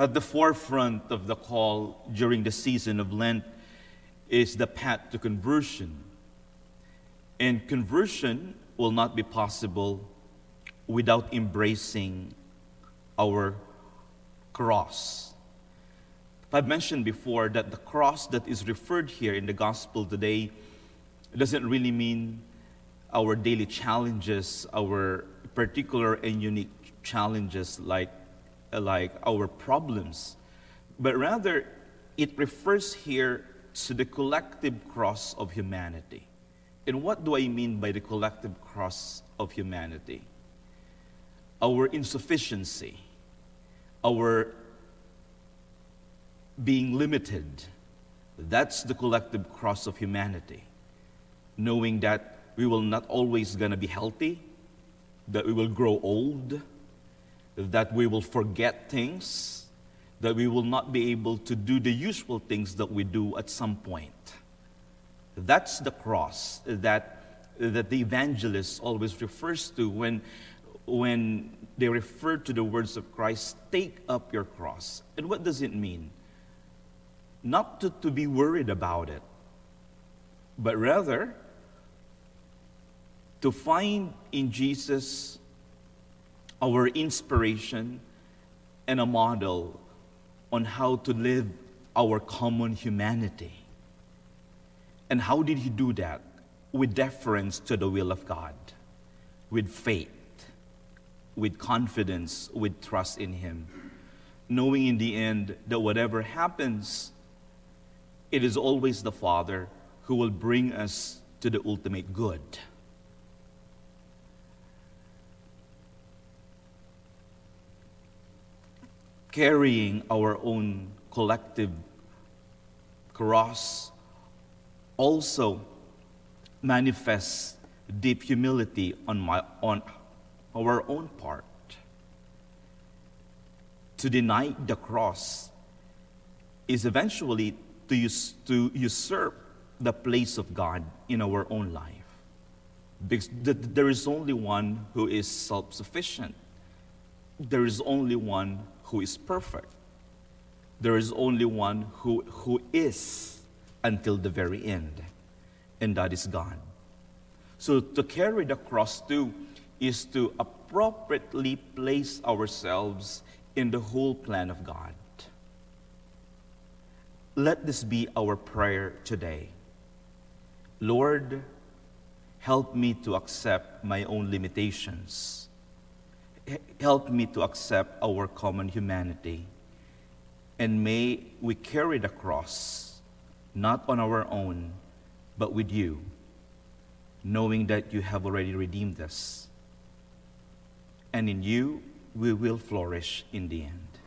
At the forefront of the call during the season of Lent is the path to conversion. And conversion will not be possible without embracing our cross. I've mentioned before that the cross that is referred here in the gospel today doesn't really mean our daily challenges, our particular and unique challenges like, like our problems, but rather it refers here to the collective cross of humanity. And what do I mean by the collective cross of humanity? Our insufficiency, our being limited. That's the collective cross of humanity. Knowing that we will not always to be healthy, that we will grow old, that we will forget things, that we will not be able to do the usual things that we do at some point. That's the cross that, that the evangelist always refers to when, when they refer to the words of Christ take up your cross. And what does it mean? Not to, to be worried about it, but rather to find in Jesus our inspiration and a model on how to live our common humanity. And how did he do that? With deference to the will of God, with faith, with confidence, with trust in him, knowing in the end that whatever happens, it is always the Father who will bring us to the ultimate good. Carrying our own collective cross also manifests deep humility on, my, on our own part. To deny the cross is eventually to, us, to usurp the place of God in our own life. Because there is only one who is self sufficient, there is only one who is perfect. There is only one who, who is until the very end, and that is God. So to carry the cross too is to appropriately place ourselves in the whole plan of God. Let this be our prayer today. Lord, help me to accept my own limitations help me to accept our common humanity. And may we carry the cross, not on our own, but with you, knowing that you have already redeemed us. And in you, we will flourish in the end.